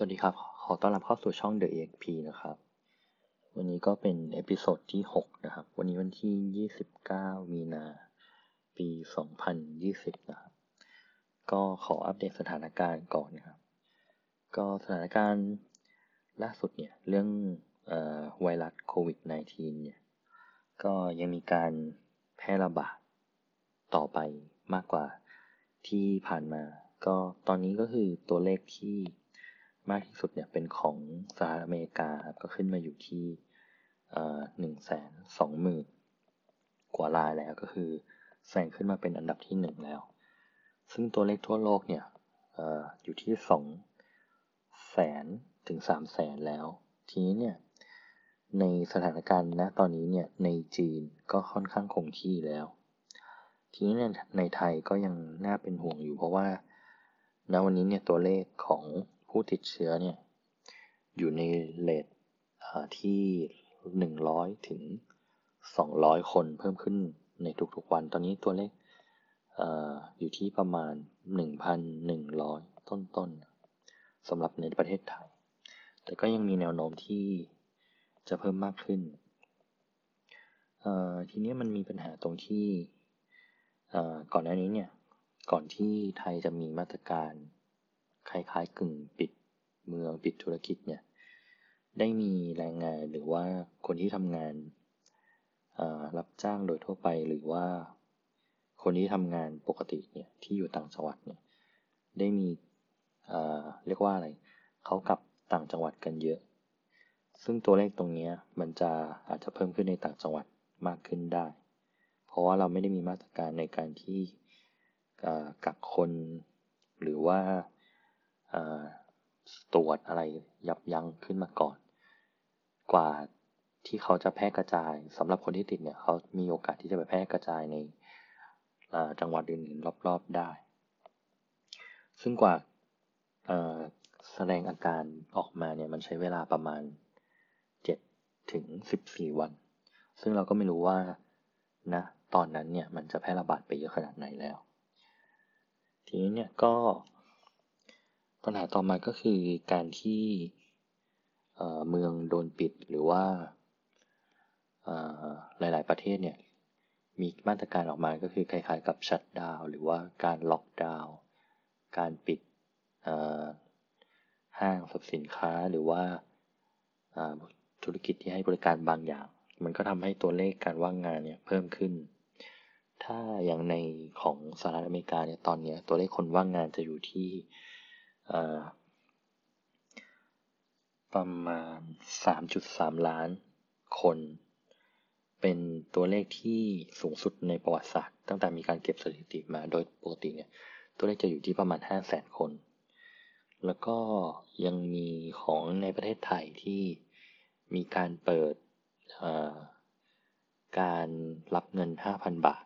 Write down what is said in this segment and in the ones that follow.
สวัสดีครับ ขอต้อนรับเข้าสู่ช่อง The EXP นะครับ วันนี้ก็เป็น episode ที่ 6 นะครับ วันนี้วันที่ 29 มีนา ปี 2020 นะครับ ก็ขออัปเดตสถานการณ์ก่อนนะครับ ก็สถานการณ์ล่าสุดเนี่ย เรื่องอไวรัสโควิด -19 เนี่ย ก็ยังมีการแพร่ระบาดต่อไปมากกว่าที่ผ่านมา ก็ตอนนี้ก็คือตัวเลขที่ มากที่สุดเนี่ยเป็นของสหรัฐอเมริกาครับก็ขึ้นมาอยู่ที่หนึ่งแสนสองหมื่นกว่ารายแล้วก็คือแซงขึ้นมาเป็นอันดับที่หนึ่งแล้ว ซึ่งตัวเลขทั่วโลกเนี่ยออยู่ที่สองแสนถึงสามแสนแล้ว ทีนี้เนี่ยในสถานการณ์ณตอนนี้เนี่ยในจีนก็ค่อนข้างคงที่แล้ว ทีนี้เนี่ยในไทยก็ยังน่าเป็นห่วงอยู่เพราะว่าณวันนี้เนี่ยตัวเลขของ ผู้ติดเชื้อเนี่ยอยู่ในเลทที่หนึ่งร้อยถึงสองร้อยคนเพิ่มขึ้นในทุกๆวัน ตอนนี้ตัวเลขออยู่ที่ประมาณหนึ่งพันหนึ่งร้อยต้นๆสำหรับในประเทศไทย แต่ก็ยังมีแนวโน้มที่จะเพิ่มมากขึ้น ทีนี้มันมีปัญหาตรงที่ก่อนหน้านี้เนี่ย ก่อนที่ไทยจะมีมาตรการ คล้ายๆกึ่งปิดเมืองปิดธุรกิจเนี่ย ได้มีแรงงานหรือว่าคนที่ทำงานรับจ้างโดยทั่วไปหรือว่า คนที่ทำงานปกติเนี่ยที่อยู่ต่างจังหวัดเนี่ยได้มีเรียกว่าอะไรเขากลับต่างจังหวัดกันเยอะ ซึ่งตัวเลขตรงนี้มันจะอาจจะเพิ่มขึ้นในต่างจังหวัดมากขึ้นได้ เพราะว่าเราไม่ได้มีมาตรการในการที่กักคนหรือว่า ตรวจอะไรยับยั้งขึ้นมาก่อน กว่าที่เขาจะแพร่กระจายสำหรับคนที่ติดเนี่ยเขามีโอกาสที่จะไปแพร่กระจายในจังหวัดอื่นๆรอบๆได้ ซึ่งกว่าแสดงอาการออกมาเนี่ยมันใช้เวลาประมาณ 7 ถึง 14 วัน ซึ่งเราก็ไม่รู้ว่านะตอนนั้นเนี่ยมันจะแพร่ระบาดไปเยอะขนาดไหนแล้ว ทีนี้เนี่ยก็ ปัญหาต่อมาก็คือการที่เมืองโดนปิดหรือว่าหลาย ๆ ประเทศเนี่ยมีมาตรการออกมาก็คือคล้ายๆกับชัดดาวหรือว่าการล็อกดาวการปิดห้างสรรพสินค้าหรือว่าธุรกิจที่ให้บริการบางอย่าง มันก็ทำให้ตัวเลขการว่างงานเนี่ยเพิ่มขึ้น ถ้าอย่างในของสหรัฐอเมริกาเนี่ยตอนนี้ตัวเลขคนว่างงานจะอยู่ที่ ประมาณ 3.3 ล้านคน เป็นตัวเลขที่สูงสุดในประวัติศาสตร์ ตั้งแต่มีการเก็บสถิติมาโดยปกติเนี่ย ตัวเลขจะอยู่ที่ประมาณ 5 0 0แสนคน แล้วก็ยังมีของในประเทศไทยที่มีการเปิดการรับเงิน 5,000 บาท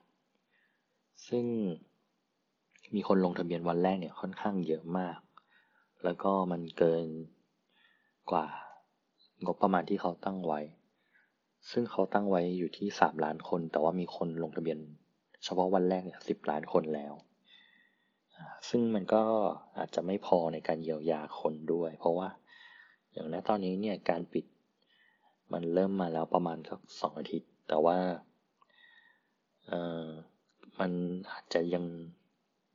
ซึ่งมีคนลงทะเบียนวันแรกเนี่ยค่อนข้างเยอะมาก แล้วก็มันเกินกว่างบประมาณที่เขาตั้งไว้ ซึ่งเขาตั้งไว้อยู่ที่สามล้านคน แต่ว่ามีคนลงทะเบียน เฉพาะวันแรกเนี่ยสิบล้านคนแล้ว ซึ่งมันก็อาจจะไม่พอในการเยียวยาคนด้วย เพราะว่าอย่างนตอนนี้เนี่ยการปิดมันเริ่มมาแล้วประมาณสักสองอาทิตย์ แต่ว่าเออมันอาจจะยัง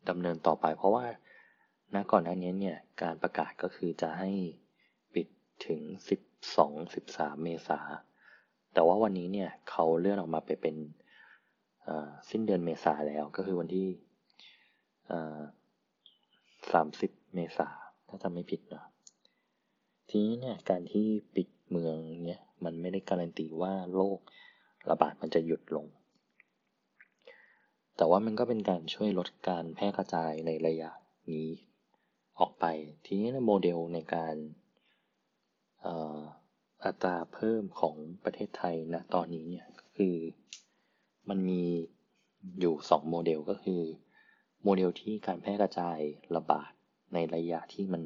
ดำเนินต่อไป เพราะว่า ณก่อนหน้านี้เนี่ยการประกาศก็คือจะให้ปิดถึง 12 13 เมษา แต่ว่าวันนี้เนี่ยเขาเลื่อนออกมาไปเป็นสิ้นเดือนเมษาแล้วก็คือวันที่30เมษาถ้าจำไม่ผิดนะทีนี้เนี่ยการที่ปิดเมืองเนี่ยมันไม่ได้การันตีว่าโรคระบาดมันจะหยุดลง แต่ว่ามันก็เป็นการช่วยลดการแพร่กระจายในระยะนี้ ออกไป ทีนี้โมเดลในการอัตราเพิ่มของประเทศไทยณนะตอนนี้เนี่ยก็คือมันมีอยู่ 2 โมเดลก็คือ โมเดลที่การแพร่กระจายระบาดในระยะที่มัน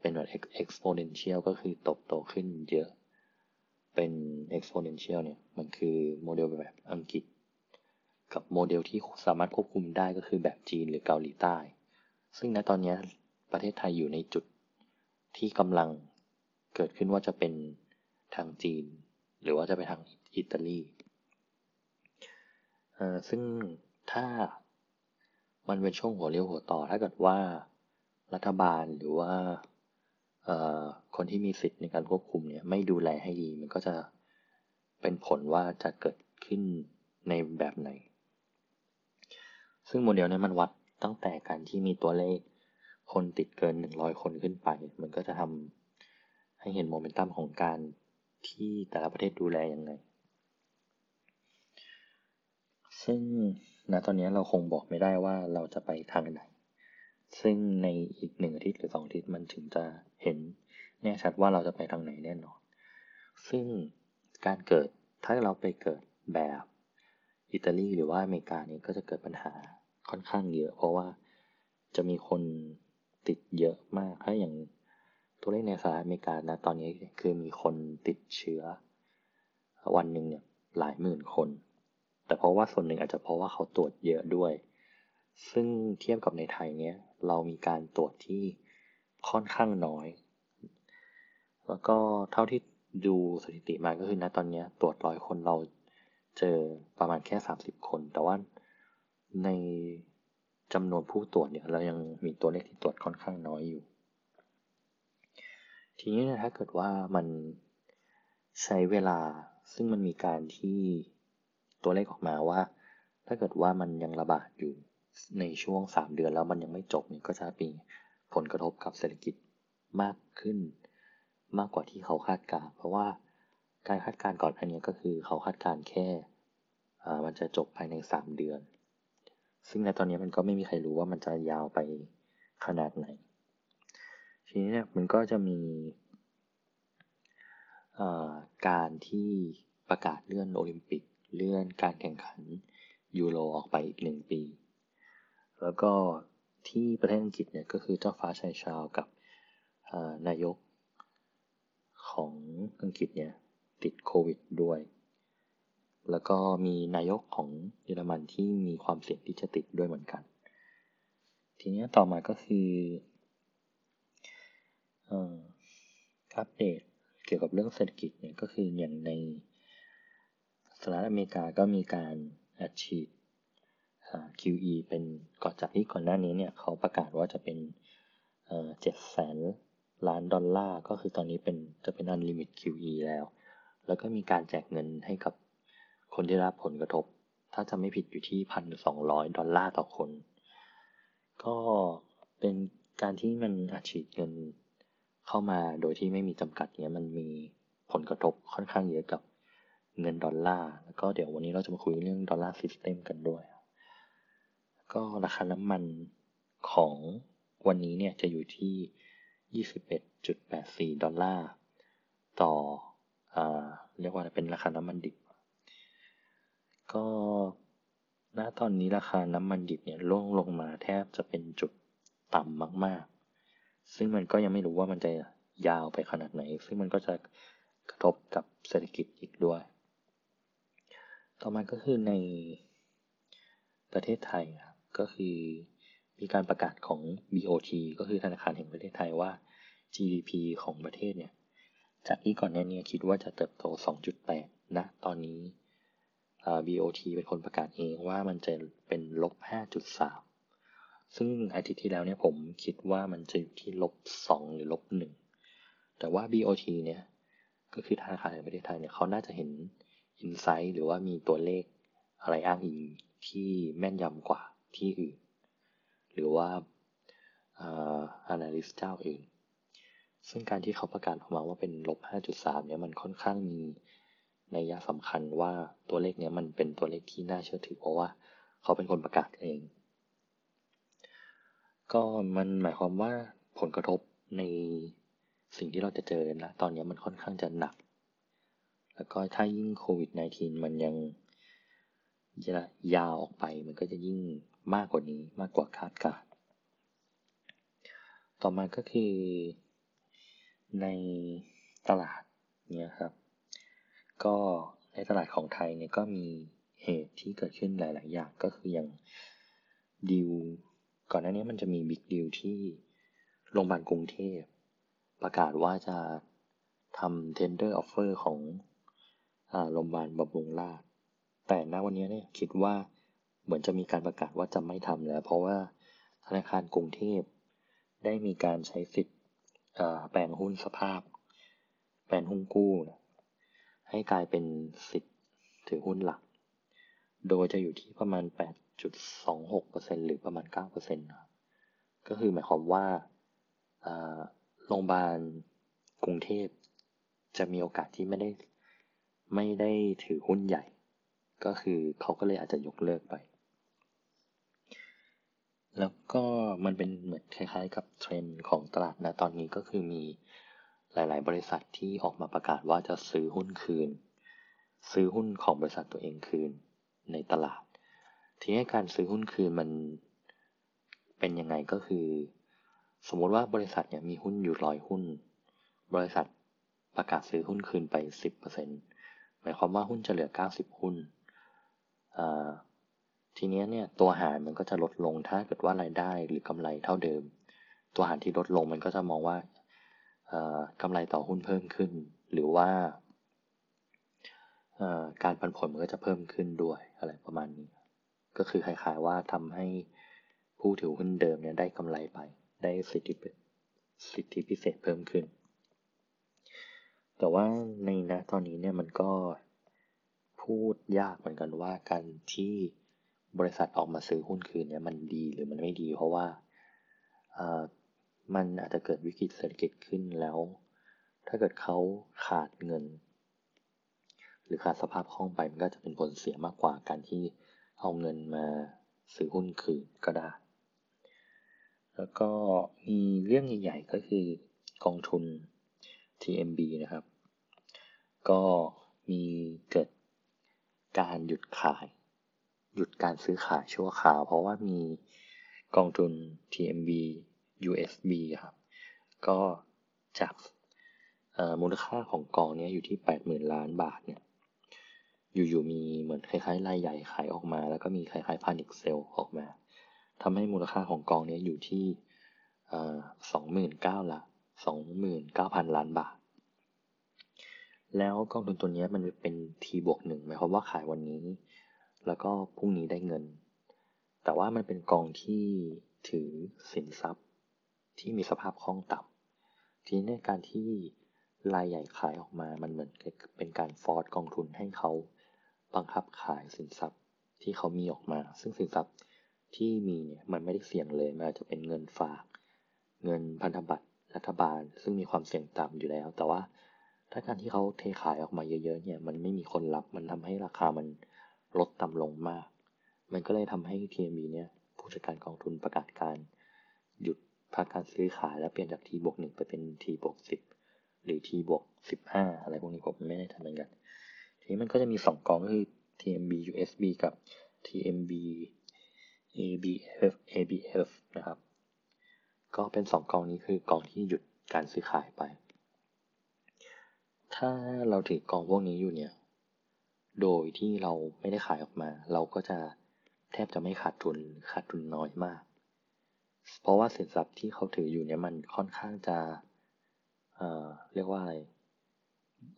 เป็นแบบ exponential ก็คือโตโตขึ้นเยอะ เป็น exponential เนี่ย มันคือโมเดลแบบอังกฤษ กับโมเดลที่สามารถควบคุมได้ก็คือแบบจีนหรือเกาหลีใต้ ซึ่งณตอนนี้ ประเทศไทยอยู่ในจุดที่กำลังเกิดขึ้นว่าจะเป็นทางจีน หรือว่าจะไปทางอิตาลีซึ่งถ้ามันเป็นช่วงหัวเรียวหัวต่อ ถ้าเกิดว่ารัฐบาลหรือว่าคนที่มีสิทธิ์ในการควบคุมเนี่ยไม่ดูแลให้ดี มันก็จะเป็นผลว่าจะเกิดขึ้นในแบบไหน ซึ่งโมเดลนี้มันวัดตั้งแต่การที่มีตัวเลข คนติดเกิน 100 คนขึ้นไป มันก็จะทำให้เห็นโมเมนตัมของการที่แต่ละประเทศดูแลยังไง ซึ่งณตอนนี้เราคงบอกไม่ได้ว่าเราจะไปทางไหน ซึ่งในอีกหนึ่งอาทิตย์หรือสองอาทิตย์มันถึงจะเห็นแน่ชัดว่าเราจะไปทางไหนแน่นอน ซึ่งการเกิดถ้าเราไปเกิดแบบอิตาลีหรือว่าอเมริกานี่ก็จะเกิดปัญหาค่อนข้างเยอะ เพราะว่าจะมีคน ติดเยอะมาก ถ้าอย่างตัวเลขในสหรัฐอเมริกานะตอนนี้คือมีคนติดเชื้อ วันหนึ่งเนี่ยหลายหมื่นคน แต่เพราะว่าส่วนหนึ่งอาจจะเพราะว่าเขาตรวจเยอะด้วย ซึ่งเทียบกับในไทยเนี่ยเรามีการตรวจที่ค่อนข้างน้อย แล้วก็เท่าที่ดูสถิติมาก็คือณตอนนี้ตรวจร้อยคนเราเจอประมาณแค่ 30 คน แต่ว่าใน จำนวนผู้ตรวจเนี่ยเรายังมีตัวเลขที่ตรวจค่อนข้างน้อยอยู่ ทีนี้นะถ้าเกิดว่ามันใช้เวลาซึ่งมันมีการที่ตัวเลขออกมาว่า ถ้าเกิดว่ามันยังระบาดอยู่ในช่วง 3 เดือนแล้วมันยังไม่จบเนี่ยก็จะมีผลกระทบกับเศรษฐกิจมากขึ้น มากกว่าที่เขาคาดการเพราะว่าการคาดการก่อนอันนี้ก็คือเขาคาดการแค่มันจะจบภายใน 3 เดือน ซึ่งในตอนนี้มันก็ไม่มีใครรู้ว่ามันจะยาวไปขนาดไหน ทีนี้เนี่ยมันก็จะมีการที่ประกาศเลื่อนโอลิมปิก เลื่อนการแข่งขันยูโรออกไปอีกหนึ่งปี แล้วก็ที่ประเทศอังกฤษเนี่ยก็คือเจ้าฟ้าชายชาวกับนายกของอังกฤษเนี่ยติดโควิดด้วย แล้วก็มีนายกของเยอรมันที่มีความเสี่ยงที่จะติดด้วยเหมือนกัน ทีนี้ต่อมาก็คืออัปเดตเกี่ยวกับเรื่องเศรษฐกิจเนี่ยก็คืออย่างในสหรัฐอเมริกาก็มีการอัดฉีด QE เป็นก่อนจากที่ก่อนหน้านี้เนี่ยเขาประกาศว่าจะเป็นเจ็ดแสนล้านดอลลาร์ ก็คือตอนนี้เป็นจะเป็น unlimit QE แล้ว แล้วก็มีการแจกเงินให้กับ คนที่รับผลกระทบ ถ้าจะไม่ผิดอยู่ที่พันสองร้อยดอลลาร์ต่อคน ก็เป็นการที่มันอัดฉีดเงินเข้ามาโดยที่ไม่มีจำกัดเนี้ยมันมีผลกระทบค่อนข้างเยอะกับเงินดอลลาร์ แล้วก็เดี๋ยววันนี้เราจะมาคุยเรื่อง dollar system กันด้วย ก็ราคาน้ำมันของวันนี้เนี่ยจะอยู่ที่ 21.84 ดอลลาร์ ต่ออเรียกว่าเป็นราคาน้ำมันดิบ ก็ณตอนนี้ราคาน้ำมันดิบเนี่ยล่วงลงมาแทบจะเป็นจุดต่ำมาก ๆ ซึ่งมันก็ยังไม่รู้ว่ามันจะยาวไปขนาดไหน ซึ่งมันก็จะกระทบกับเศรษฐกิจอีกด้วย ต่อมาก็คือในประเทศไทยครับ ก็คือมีการประกาศของ BOT ก็คือธนาคารแห่งประเทศไทยว่า GDP ของประเทศเนี่ย จากที่ก่อนหน้านี้คิดว่าจะเติบโต 2.8 นะ ตอนนี้ BOT เป็นคนประกาศเองว่ามันจะเป็นลบ 5.3 ซึ่งอาทิตย์ที่แล้วเนี่ยผมคิดว่ามันจะอยู่ที่ลบ 2 หรือลบ 1 แต่ว่า BOT เนี่ยก็คือธนาคารแห่งประเทศไทยเนี่ยเขาน่าจะเห็นอินไซต์หรือว่ามีตัวเลขอะไรอ้างอิงที่แม่นยำกว่าที่อื่น หรือว่า analyst เจ้าอื่น ซึ่งการที่เขาประกาศออกมาว่าเป็นลบ 5.3 เนี่ยมันค่อนข้างมี ในยะสำคัญว่าตัวเลขเนี้ยมันเป็นตัวเลขที่น่าเชื่อถือเพราะว่าเขาเป็นคนประกาศเอง ก็มันหมายความว่าผลกระทบในสิ่งที่เราจะเจอนะตอนนี้มันค่อนข้างจะหนัก แล้วก็ถ้ายิ่งโควิด -19 มันยังยาวออกไปมันก็จะยิ่งมากกว่านี้มากกว่าคาดการต่อมาก็คือในตลาดเนี่ยครับ ก็ในตลาดของไทยเนี่ยก็มีเหตุที่เกิดขึ้นหลาย ๆ อย่างก็คืออย่างดิวก่อนหน้านี้มันจะมีบิ๊กดิวที่โรงพยาบาลกรุงเทพ ประกาศว่าจะทำ tender offer ของโรงพยาบาลบำรุงราษฎร์แต่ณวันนี้เนี่ยคิดว่าเหมือนจะมีการประกาศว่าจะไม่ทำแล้ว เพราะว่าธนาคารกรุงเทพได้มีการใช้สิทธิ์แปลงหุ้นสภาพ แปลงหุ้นกู้นะ ให้กลายเป็นสิทธิ์ถือหุ้นหลัก โดยจะอยู่ที่ประมาณ 8.26%หรือประมาณ 9%นะก็คือหมายความว่าโรงพยาบาลกรุงเทพจะมีโอกาสที่ไม่ได้ไม่ได้ถือหุ้นใหญ่ ก็คือเขาก็เลยอาจจะยกเลิกไป แล้วก็มันเป็นเหมือนคล้ายๆกับเทรนด์ของตลาดนะตอนนี้ก็คือมี หลาย ๆ บริษัทที่ออกมาประกาศว่าจะซื้อหุ้นคืน ซื้อหุ้นของบริษัทตัวเองคืนในตลาด ทีนี้การซื้อหุ้นคืนมันเป็นยังไงก็คือ สมมติว่าบริษัทเนี่ยมีหุ้นอยู่ร้อยหุ้น บริษัทประกาศซื้อหุ้นคืนไป 10%หมายความว่าหุ้นจะเหลือ 90 หุ้นทีนี้เนี่ยตัวหารมันก็จะลดลงถ้าเกิดว่ารายได้หรือกำไรเท่าเดิม ตัวหารที่ลดลงมันก็จะมองว่า กำไรต่อหุ้นเพิ่มขึ้น หรือว่าการปันผลมันก็จะเพิ่มขึ้นด้วยอะไรประมาณนี้ ก็คือคล้ายๆว่าทำให้ผู้ถือหุ้นเดิมเนี่ยได้กำไรไป ได้สิทธิสิทธิพิเศษเพิ่มขึ้น แต่ว่าในนะตอนนี้เนี่ยมันก็พูดยากเหมือนกันว่าการที่บริษัทออกมาซื้อหุ้นคืนเนี่ยมันดีหรือมันไม่ดี เพราะว่า มันอาจจะเกิดวิกฤตเศรษฐกิจขึ้นแล้ว ถ้าเกิดเขาขาดเงิน หรือขาดสภาพคล่องไปมันก็จะเป็นผลเสียมากกว่าการที่เอาเงินมาซื้อหุ้นคืนก็ได้ แล้วก็มีเรื่องใหญ่ๆก็คือกองทุน TMB นะครับ ก็มีเกิดการหยุดขาย หยุดการซื้อขายชั่วคราว เพราะว่ามีกองทุน TMB USB ครับ ก็จากมูลค่าของกองนี้อยู่ที่ 80,000 ล้านบาทเนี่ย อยู่ๆมีเหมือนคล้ายๆรายใหญ่ขายออกมา แล้วก็มีคล้ายๆพานิกเซลออกมาทำให้มูลค่าของกองนี้อยู่ที่สองหมื่นเก้าละสองหมื่นเก้าพันล้านบาท แล้วกองทุนตัวนี้มันเป็นทีบวกหนึ่งหมายความว่าขายวันนี้ แล้วก็พรุ่งนี้ได้เงิน แต่ว่ามันเป็นกองที่ถือสินทรัพย์ ที่มีสภาพคล่องต่ำทีนี้ในการที่รายใหญ่ขายออกมา มันเหมือนเป็นการฟอร์สกองทุนให้เขาบังคับขายสินทรัพย์ที่เขามีออกมา ซึ่งสินทรัพย์ที่มีเนี่ยมันไม่ได้เสี่ยงเลย มันอาจจะเป็นเงินฝาก เงินพันธบัตรรัฐบาล ซึ่งมีความเสี่ยงต่ำอยู่แล้ว แต่ว่าถ้าการที่เขาเทขายออกมาเยอะๆเนี่ย มันไม่มีคนรับ มันทำให้ราคามันลดต่ำลงมาก มันก็เลยทำให้ TMB เนี่ยผู้จัดการกองทุนประกาศการหยุด พักการซื้อขายแล้วเปลี่ยนจาก T บวกหนึ่งไปเป็น T บวกสิบหรือ T บวกสิบห้าอะไรพวกนี้ผมไม่ได้ทำเหมือนกัน ทีนี้มันก็จะมีสองกองก็คือ TMB USB กับ TMB ABF ABF นะครับ ก็เป็นสองกองนี้คือกองที่หยุดการซื้อขายไป ถ้าเราถือกองพวกนี้อยู่เนี่ย โดยที่เราไม่ได้ขายออกมา เราก็จะแทบจะไม่ขาดทุนขาดทุนน้อยมาก เพราะว่าสินทรัพย์ที่เขาถืออยู่เนี่ยมันค่อนข้างจะเอ่อเรียกว่าอะไร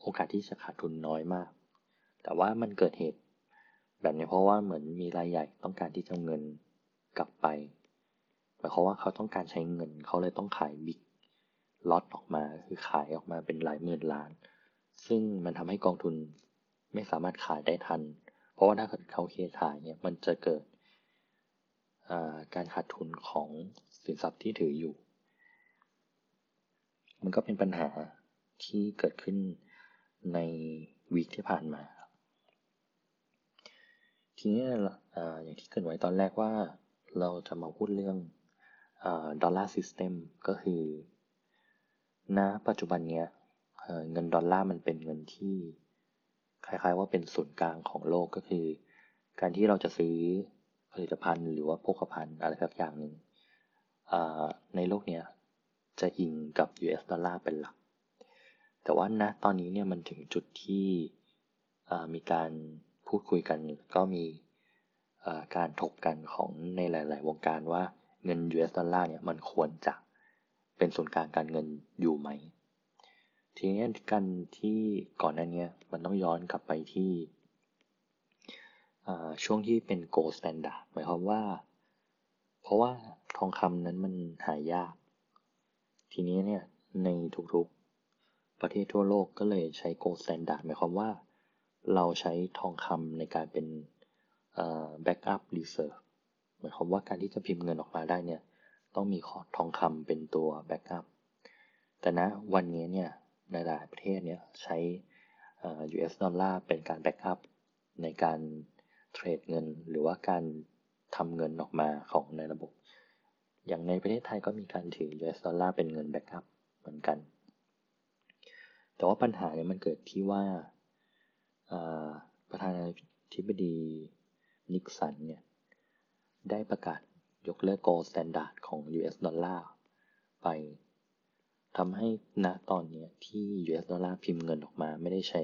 โอกาสที่จะขาดทุนน้อยมาก แต่ว่ามันเกิดเหตุแบบนี้เพราะว่าเหมือนมีรายใหญ่ต้องการที่จะเงินกลับไปหมายความว่าเขาต้องการใช้เงิน เขาเลยต้องขายบิ๊กล็อตออกมาคือขายออกมาเป็นหลายหมื่นล้าน ซึ่งมันทำให้กองทุนไม่สามารถขายได้ทัน เพราะว่าถ้าเขาเคขายเนี่ยมันจะเกิด การขาดทุนของสินทรัพย์ที่ถืออยู่ มันก็เป็นปัญหาที่เกิดขึ้นในวีคที่ผ่านมา ทีนี้อย่างที่เกิดไว้ตอนแรกว่าเราจะมาพูดเรื่องดอลลาร์ซิสเต็มก็คือณปัจจุบันเนี้ยเงินดอลลาร์มันเป็นเงินที่ คล้ายๆว่าเป็นศูนย์กลางของโลกก็คือ การที่เราจะซื้อ ผลิตภัณฑ์หรือว่าโภคภัณฑ์อะไรสักอย่างหนึ่งในโลกเนี้ยจะอิงกับ US ดอลลาร์เป็นหลัก แต่ว่าณตอนนี้เนี่ยมันถึงจุดที่มีการพูดคุยกันก็มีการถกกันของในหลาย ๆ วงการว่าเงิน US ดอลลาร์เนี่ยมันควรจะเป็นศูนย์กลางการเงินอยู่ไหม ทีนี้กันที่ก่อนหน้านี้มันต้องย้อนกลับไปที่ ช่วงที่เป็น gold standard หมายความว่า เพราะว่าทองคำนั้นมันหายาก ทีนี้เนี่ยในทุกๆ ประเทศทั่วโลกก็เลยใช้ gold standard หมายความว่า เราใช้ทองคำในการเป็น backup reserve หมายความว่าการที่จะพิมพ์เงินออกมาได้เนี่ยต้องมีทองคำเป็นตัว backup แต่ณวันนี้เนี่ยในหลายประเทศเนี่ยใช้ US ดอลลาร์เป็นการ backup ในการ เทรดเงินหรือว่าการทำเงินออกมาของในระบบ อย่างในประเทศไทยก็มีการถือ US ดอลลาร์เป็นเงินแบ็กอัพเหมือนกัน แต่ว่าปัญหาเนี่ยมันเกิดที่ว่าประธานาธิบดีนิกสันเนี่ยได้ประกาศยกเลิก gold standard ของ US ดอลลาร์ไปทำให้ณตอนนี้ที่ US ดอลลาร์พิมพ์เงินออกมาไม่ได้ใช้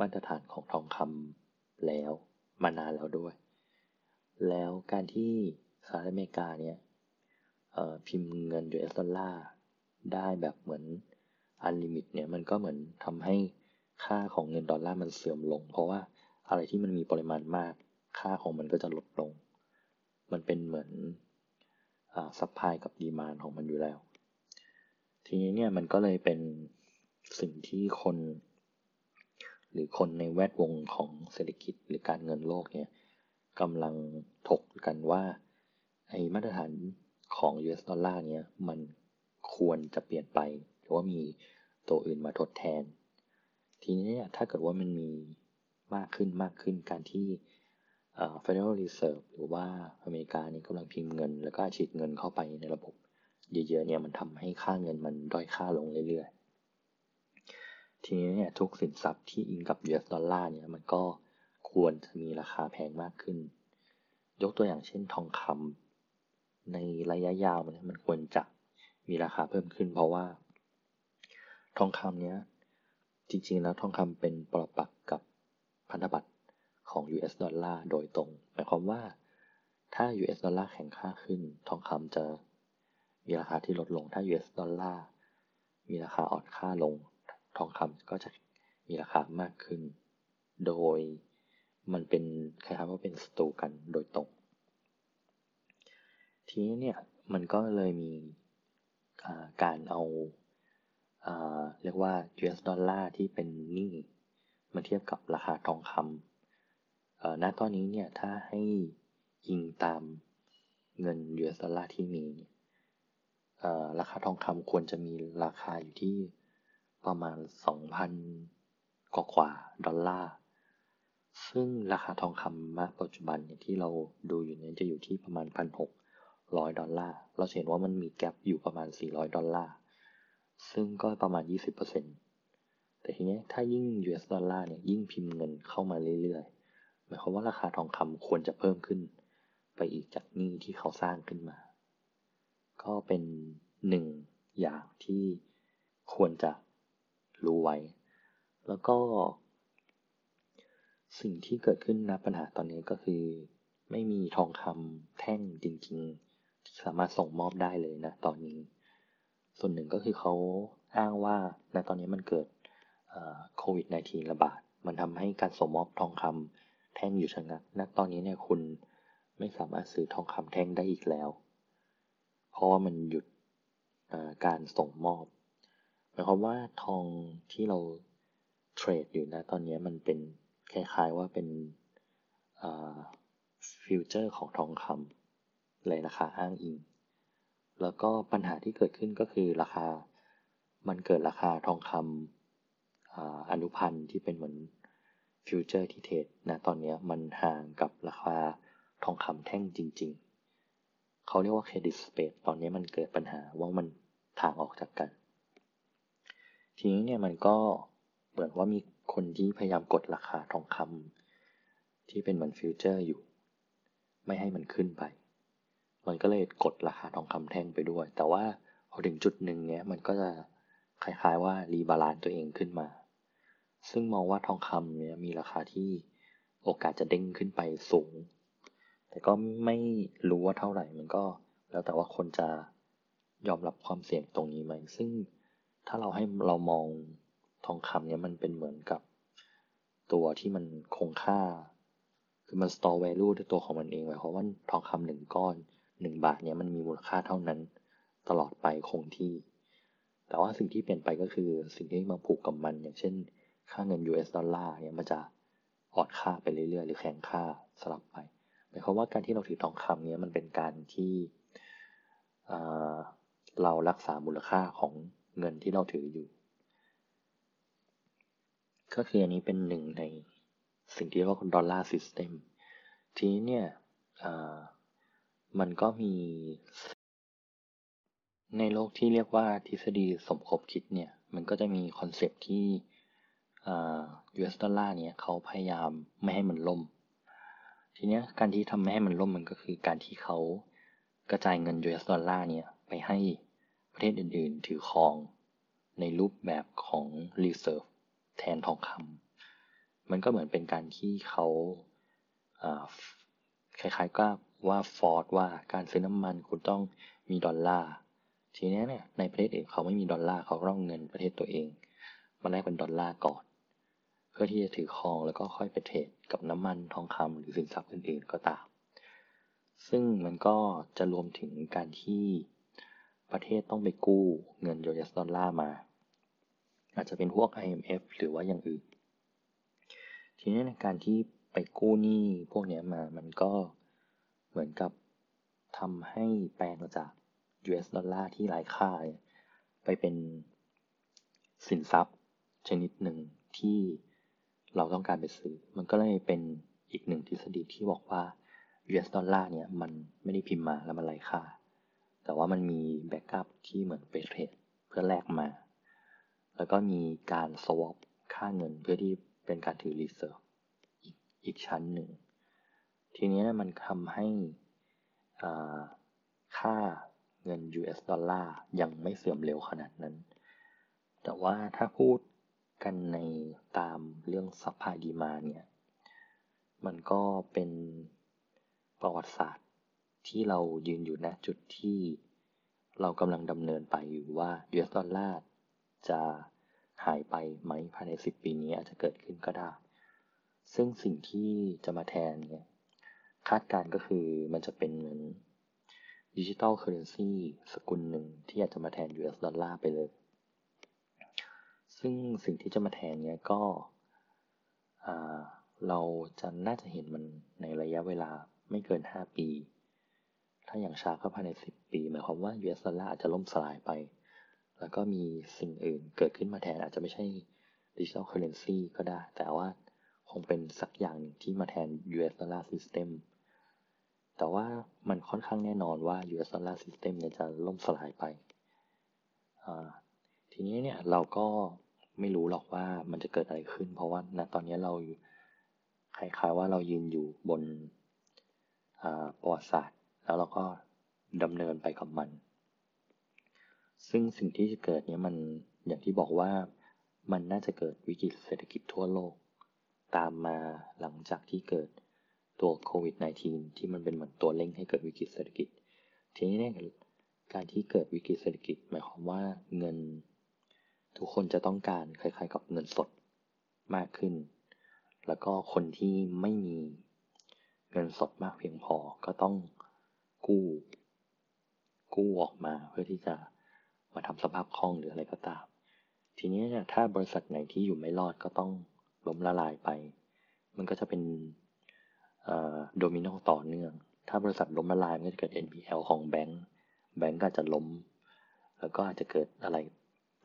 มาตรฐานของทองคำแล้ว มานานแล้วด้วย แล้วการที่สหรัฐอเมริกาเนี่ยพิมพ์เงิน US ดอลลาร์ได้แบบเหมือน unlimit เนี่ยมันก็เหมือนทำให้ค่าของเงินดอลลาร์มันเสื่อมลง เพราะว่าอะไรที่มันมีปริมาณมาก ค่าของมันก็จะลดลง มันเป็นเหมือน supply กับ demand ของมันอยู่แล้ว ทีนี้เนี่ยมันก็เลยเป็นสิ่งที่คน หรือคนในแวดวงของเศรษฐกิจหรือการเงินโลกเนี่ยกำลังถกกันว่าไอ้มาตรฐานของ US ดอลลาร์เนี่ยมันควรจะเปลี่ยนไป หรือว่ามีตัวอื่นมาทดแทน ทีนี้เนี่ยถ้าเกิดว่ามันมีมากขึ้นมากขึ้นการที่ Federal Reserve หรือว่าอเมริกาเนี่ยกำลังพิมพ์เงิน แล้วก็ฉีดเงินเข้าไปในระบบ เยอะๆเนี่ยมันทำให้ค่าเงินมันด้อยค่าลงเรื่อยๆ ทีนี้เนี่ยทุกสินทรัพย์ที่อิงกับ US ดอลลาร์เนี่ยมันก็ควรจะมีราคาแพงมากขึ้น ยกตัวอย่างเช่นทองคำในระยะยาวมันมันควรจะมีราคาเพิ่มขึ้น เพราะว่า ทองคำเนี้ยจริงๆแล้วทองคำเป็นปรปักกับพันธบัตรของ US ดอลลาร์โดยตรงหมายความว่าถ้า US ดอลลาร์แข็งค่าขึ้น ทองคำจะมีราคาที่ลดลงถ้า US ดอลลาร์มีราคาอ่อนค่าลง ทองคำก็จะมีราคามากขึ้น โดยมันเป็นคล้ายๆว่าเป็นสตูกันโดยตรง ทีนี้เนี่ยมันก็เลยมีการเอาเรียกว่า US ดอลลาร์ที่เป็นหนี้มาเทียบกับราคาทองคำณตอนนี้เนี่ยถ้าให้ยิงตามเงิน US ดอลลาร์ที่มี ราคาทองคำควรจะมีราคาอยู่ที่ ประมาณ 2,000 กว่ากว่าดอลลาร์ ซึ่งราคาทองคำณปัจจุบันเนี่ยที่เราดูอยู่เนี่ยจะอยู่ที่ประมาณ 1,600 ดอลลาร์ เราเห็นว่ามันมี gap อยู่ประมาณ 400 ดอลลาร์ ซึ่งก็ประมาณ 20%แต่ทีนี้ถ้ายิ่ง US ดอลลาร์เนี่ยยิ่งพิมพ์เงินเข้ามาเรื่อยๆ หมายความว่าราคาทองคำควรจะเพิ่มขึ้น ไปอีกจากนี้ที่เขาสร้างขึ้นมา ก็เป็นหนึ่งอย่างที่ควรจะ รู้ไว้ แล้วก็ สิ่งที่เกิดขึ้นนะปัญหาตอนนี้ก็คือ ไม่มีทองคำแท่งจริงๆที่สามารถส่งมอบได้เลยนะตอนนี้ ส่วนหนึ่งก็คือเขาอ้างว่าในตอนนี้มันเกิดโควิด -19 ระบาด มันทำให้การส่งมอบทองคำแท่งอยู่ชะงักณตอนนี้เนี่ยคุณไม่สามารถซื้อทองคำแท่งได้อีกแล้ว เพราะว่ามันหยุดการส่งมอบ หมายความว่าทองที่เราเทรดอยู่นะตอนนี้มันเป็นคล้ายๆว่าเป็นฟิวเจอร์ของทองคำเลยราคาอ้างอิง แล้วก็ปัญหาที่เกิดขึ้นก็คือราคามันเกิดราคาทองคำอนุพันธ์ที่เป็นเหมือน future ที่ trade นะตอนนี้มันห่างกับราคาทองคำแท่งจริง ๆ เขาเรียกว่า credit spread ตอนนี้มันเกิดปัญหาว่ามันถ่างออกจากกัน ทีนี้เนี่ยมันก็เหมือนว่ามีคนที่พยายามกดราคาทองคำที่เป็นเหมือน future อยู่ ไม่ให้มันขึ้นไป มันก็เลยกดราคาทองคำแท่งไปด้วย แต่ว่าพอถึงจุดหนึ่งเนี้ยมันก็จะคล้ายๆว่ารีบาลานตัวเองขึ้นมา ซึ่งมองว่าทองคำเนี่ยมีราคาที่โอกาสจะเด้งขึ้นไปสูง แต่ก็ไม่รู้ว่าเท่าไหร่ มันก็แล้วแต่ว่าคนจะยอมรับความเสี่ยงตรงนี้ไหม ซึ่ง ถ้าเราให้เรามองทองคำเนี่ยมันเป็นเหมือนกับตัวที่มันคงค่า คือมัน store value ด้วยตัวของมันเองหมายความว่าทองคำหนึ่งก้อนหนึ่งบาทเนี่ยมันมีมูลค่าเท่านั้นตลอดไปคงที่ แต่ว่าสิ่งที่เปลี่ยนไปก็คือสิ่งที่มาผูกกับมันอย่างเช่น ค่าเงิน US ดอลลาร์เนี่ยมันจะอ่อนค่าไปเรื่อยๆ หรือแข็งค่าสลับไปหมายความว่าการที่เราถือทองคำเนี่ยมันเป็นการที่เรารักษามูลค่าของ เงินที่เราถืออยู่ ก็คืออันนี้เป็นหนึ่งในสิ่งที่เรียกว่า dollar system ทีนี้เนี่ยมันก็มี ในโลกที่เรียกว่าทฤษฎีสมคบคิดเนี่ย มันก็จะมี concept ที่ US ดอลลาร์เนี่ยเขาพยายามไม่ให้มันล่ม ทีนี้การที่ทำไม่ให้มันล่มมันก็คือการที่เขากระจายเงิน US ดอลลาร์เนี่ยไปให้ ประเทศอื่นๆ ถือครองในรูปแบบของ reserve แทนทองคำมันก็เหมือนเป็นการที่เขาคล้ายๆก็ว่า force ว่าการซื้อน้ำมันคุณต้องมีดอลลาร์ทีนี้เนี่ยในประเทศอื่นเขาไม่มีดอลลาร์เขาต้องเงินประเทศตัวเองมาแลกเป็นดอลลาร์ก่อน เพื่อที่จะถือครองแล้วก็ค่อยไป trade กับน้ำมันทองคำหรือสินทรัพย์อื่นๆก็ตาม ซึ่งมันก็จะรวมถึงการที่ ประเทศต้องไปกู้เงิน US ดอลลาร์มา อาจจะเป็นพวก IMF หรือว่าอย่างอื่น ทีนี้ในการที่ไปกู้หนี้พวกนี้มา มันก็เหมือนกับทำให้แปลงจาก US ดอลลาร์ที่ไร้ค่าไปเป็นสินทรัพย์ชนิดหนึ่งที่เราต้องการไปซื้อ มันก็เลยเป็นอีกหนึ่งทฤษฎีที่บอกว่า US ดอลลาร์เนี่ยมันไม่ได้พิมพ์มาแล้วมันไร้ค่า ว่ามันมี backup ที่เหมือนไป trade เพื่อแลกมา แล้วก็มีการ swap ค่าเงินเพื่อที่เป็นการถือ reserve อีกชั้นหนึ่ง ทีนี้มันทำให้ค่าเงิน US ดอลลาร์ยังไม่เสื่อมเร็วขนาดนั้น แต่ว่าถ้าพูดกันในตามเรื่อง supply demand เนี่ย มันก็เป็นประวัติศาสตร์ที่เรายืนอยู่ณจุดที่ เรากำลังดำเนินไปอยู่ว่า US ดอลลาร์จะหายไปไหมภายใน 10 ปีนี้อาจจะเกิดขึ้นก็ได้ ซึ่งสิ่งที่จะมาแทนเนี่ยคาดการณ์ก็คือมันจะเป็นเหมือน digital currency สกุลหนึ่งที่อาจจะมาแทน US ดอลลาร์ไปเลย ซึ่งสิ่งที่จะมาแทนเนี้ยก็เราจะน่าจะเห็นมันในระยะเวลาไม่เกิน 5 ปี ถ้าอย่างช้าก็ภายใน 10 ปี หมายความว่า US ดอลลาร์อาจจะล่มสลายไป แล้วก็มีสิ่งอื่นเกิดขึ้นมาแทนอาจจะไม่ใช่ digital currency ก็ได้ แต่ว่าคงเป็นสักอย่างหนึ่งที่มาแทน US ดอลลาร์ซิสเต็มแต่ว่ามันค่อนข้างแน่นอนว่า US dollar system เนี่ยจะล่มสลายไปทีนี้เนี่ยเราก็ไม่รู้หรอกว่ามันจะเกิดอะไรขึ้น เพราะว่าณตอนนี้เราคล้ายๆว่าเรายืนอยู่บนประวัติศาสตร์ แล้วเราก็ดำเนินไปกับมัน ซึ่งสิ่งที่จะเกิดเนี่ยมันอย่างที่บอกว่ามันน่าจะเกิดวิกฤตเศรษฐกิจทั่วโลก ตามมาหลังจากที่เกิดตัวโควิด -19 ที่มันเป็นเหมือนตัวเร่งให้เกิดวิกฤตเศรษฐกิจ ทีนี้เนี่ยการที่เกิดวิกฤตเศรษฐกิจ หมายความว่าเงิน ทุกคนจะต้องการคล้ายๆ กับเงินสดมากขึ้น แล้วก็คนที่ไม่มีเงินสดมากเพียงพอก็ต้อง กู้ กู้ออกมาเพื่อที่จะมาทำสภาพคล่องหรืออะไรก็ตาม ทีนี้เนี่ยถ้าบริษัทไหนที่อยู่ไม่รอดก็ต้องล้มละลายไป มันก็จะเป็นโดมิโนต่อเนื่อง ถ้าบริษัทล้มละลายมันก็จะเกิด NPL ของแบงก์แบงก์ก็จะล้ม แล้วก็อาจจะเกิดอะไร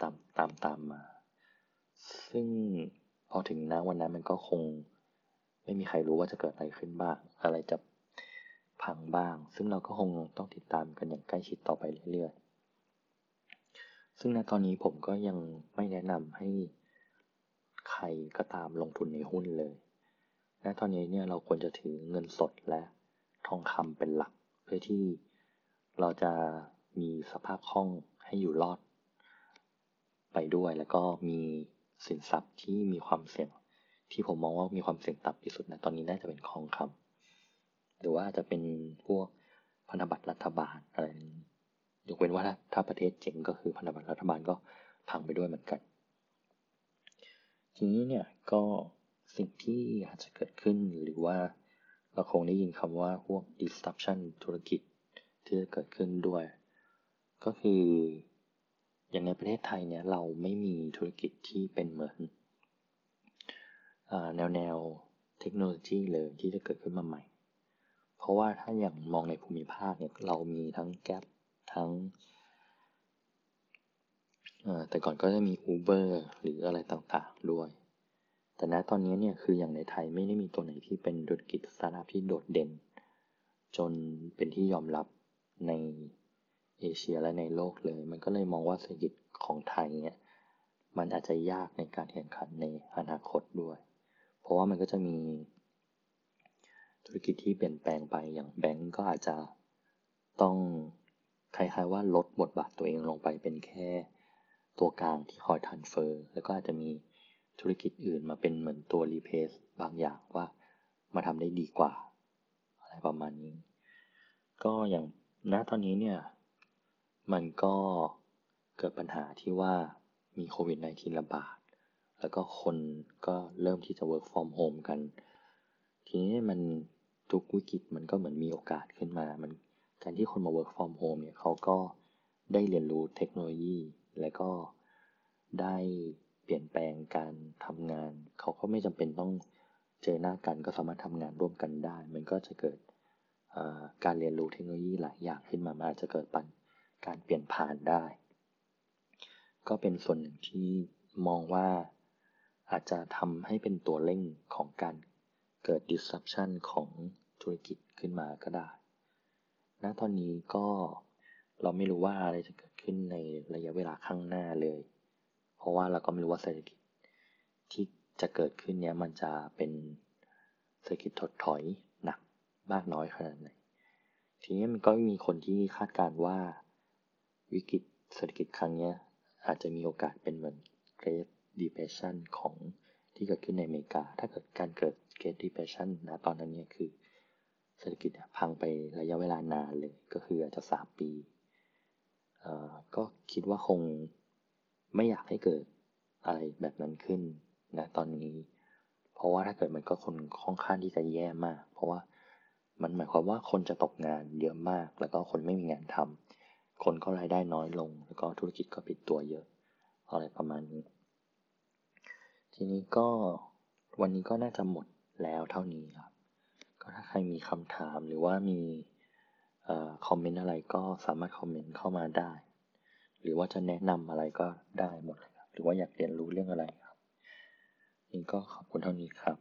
ตามตามตามมา ซึ่งพอถึงนะวันนั้นมันก็คง ไม่มีใครรู้ว่าจะเกิดอะไรขึ้นบ้าง อะไรจะ พังบ้าง ซึ่งเราก็คงต้องติดตามกันอย่างใกล้ชิดต่อไปเรื่อยๆ ซึ่งณตอนนี้ผมก็ยังไม่แนะนำให้ใครก็ตามลงทุนในหุ้นเลยและตอนนี้เนี่ยเราควรจะถือเงินสดและทองคำเป็นหลัก เพื่อที่เราจะมีสภาพคล่องให้อยู่รอด ไปด้วยแล้วก็มีสินทรัพย์ที่มีความเสี่ยง ที่ผมมองว่ามีความเสี่ยงต่ำที่สุดนะตอนนี้น่าจะเป็นทองคำ หรือว่าจะเป็นพวกพันธบัตรรัฐบาลอะไรยกเว้นว่าถ้าถ้าประเทศเจ๋งก็คือพันธบัตรรัฐบาลก็พังไปด้วยเหมือนกัน ทีนี้เนี่ยก็สิ่งที่อาจจะเกิดขึ้นหรือว่าเราคงได้ยินคำว่าพวก disruption ธุรกิจที่จะเกิดขึ้นด้วย ก็คืออย่างในประเทศไทยเนี่ยเราไม่มีธุรกิจที่เป็นเหมือนแนวแนวเทคโนโลยีเลยที่จะเกิดขึ้นมาใหม่ เพราะว่าถ้าอย่างมองในภูมิภาคเนี่ยเรามีทั้งแก๊ปทั้งแต่ก่อนก็จะมี Uber หรืออะไรต่างๆด้วย แต่ณตอนนี้เนี่ยคืออย่างในไทยไม่ได้มีตัวไหนที่เป็นธุรกิจสตาร์ทอัพที่โดดเด่น จนเป็นที่ยอมรับในเอเชียและในโลกเลย มันก็เลยมองว่าเศรษฐกิจของไทยเนี่ยมันอาจจะยากในการแข่งขันในอนาคตด้วย เพราะว่ามันก็จะมี ธุรกิจที่เปลี่ยนแปลงไปอย่างแบงก์ก็อาจจะต้องคล้ายๆว่าลดบทบาทตัวเองลงไปเป็นแค่ตัวกลางที่คอยทันเฟอร์ แล้วก็อาจจะมีธุรกิจอื่นมาเป็นเหมือนตัวรีเพสบางอย่างว่ามาทำได้ดีกว่า อะไรประมาณนี้ ก็อย่างณตอนนี้เนี่ย มันก็เกิดปัญหาที่ว่ามีโควิด -19 ระบาด แล้วก็คนก็เริ่มที่จะ work from home กัน ทีนี้มัน ทุกวิกฤตมันก็เหมือนมีโอกาสขึ้นมา มันการที่คนมา work from home เนี่ยเขาก็ได้เรียนรู้เทคโนโลยี และก็ได้เปลี่ยนแปลงการทำงาน เขาก็ไม่จำเป็นต้องเจอหน้ากันก็สามารถทำงานร่วมกันได้ มันก็จะเกิดการเรียนรู้เทคโนโลยีหลายอย่างขึ้นมาอาจจะเกิดปันการเปลี่ยนผ่านได้ ก็เป็นส่วนหนึ่งที่มองว่าอาจจะทำให้เป็นตัวเร่งของการ เกิด disruption ของธุรกิจขึ้นมาก็ได้ ณ ตอนนี้ก็เราไม่รู้ว่าอะไรจะเกิดขึ้นในระยะเวลาข้างหน้าเลย เพราะว่าเราก็ไม่รู้ว่าเศรษฐกิจที่จะเกิดขึ้นเนี้ยมันจะเป็นเศรษฐกิจถดถอยหนักมากน้อยขนาดไหน ทีนี้มันก็มีคนที่คาดการว่าวิกฤตเศรษฐกิจครั้งนี้อาจจะมีโอกาสเป็นเหมือน Great Depression ของ ที่เกิดขึ้นในอเมริกา ถ้าเกิดการเกิด Great Depression นะตอนนั้นเนี่ยคือ เศรษฐกิจพังไประยะเวลานานเลย ก็คืออาจจะสามปีก็คิดว่าคงไม่อยากให้เกิดอะไรแบบนั้นขึ้นนะตอนนี้ เพราะว่าถ้าเกิดมันก็คนค่อนข้างที่จะแย่มาก เพราะว่ามันหมายความว่าคนจะตกงานเยอะมาก แล้วก็คนไม่มีงานทำคนก็รายได้น้อยลง แล้วก็ธุรกิจก็ปิดตัวเยอะอะไรประมาณนี้ ทีนี้ก็วันนี้ก็น่าจะหมดแล้วเท่านี้ครับ ก็ถ้าใครมีคำถามหรือว่ามีคอมเมนต์อะไรก็สามารถคอมเมนต์เข้ามาได้ หรือว่าจะแนะนำอะไรก็ได้หมดเลยครับ หรือว่าอยากเรียนรู้เรื่องอะไรครับ นี่ก็ขอบคุณเท่านี้ครับ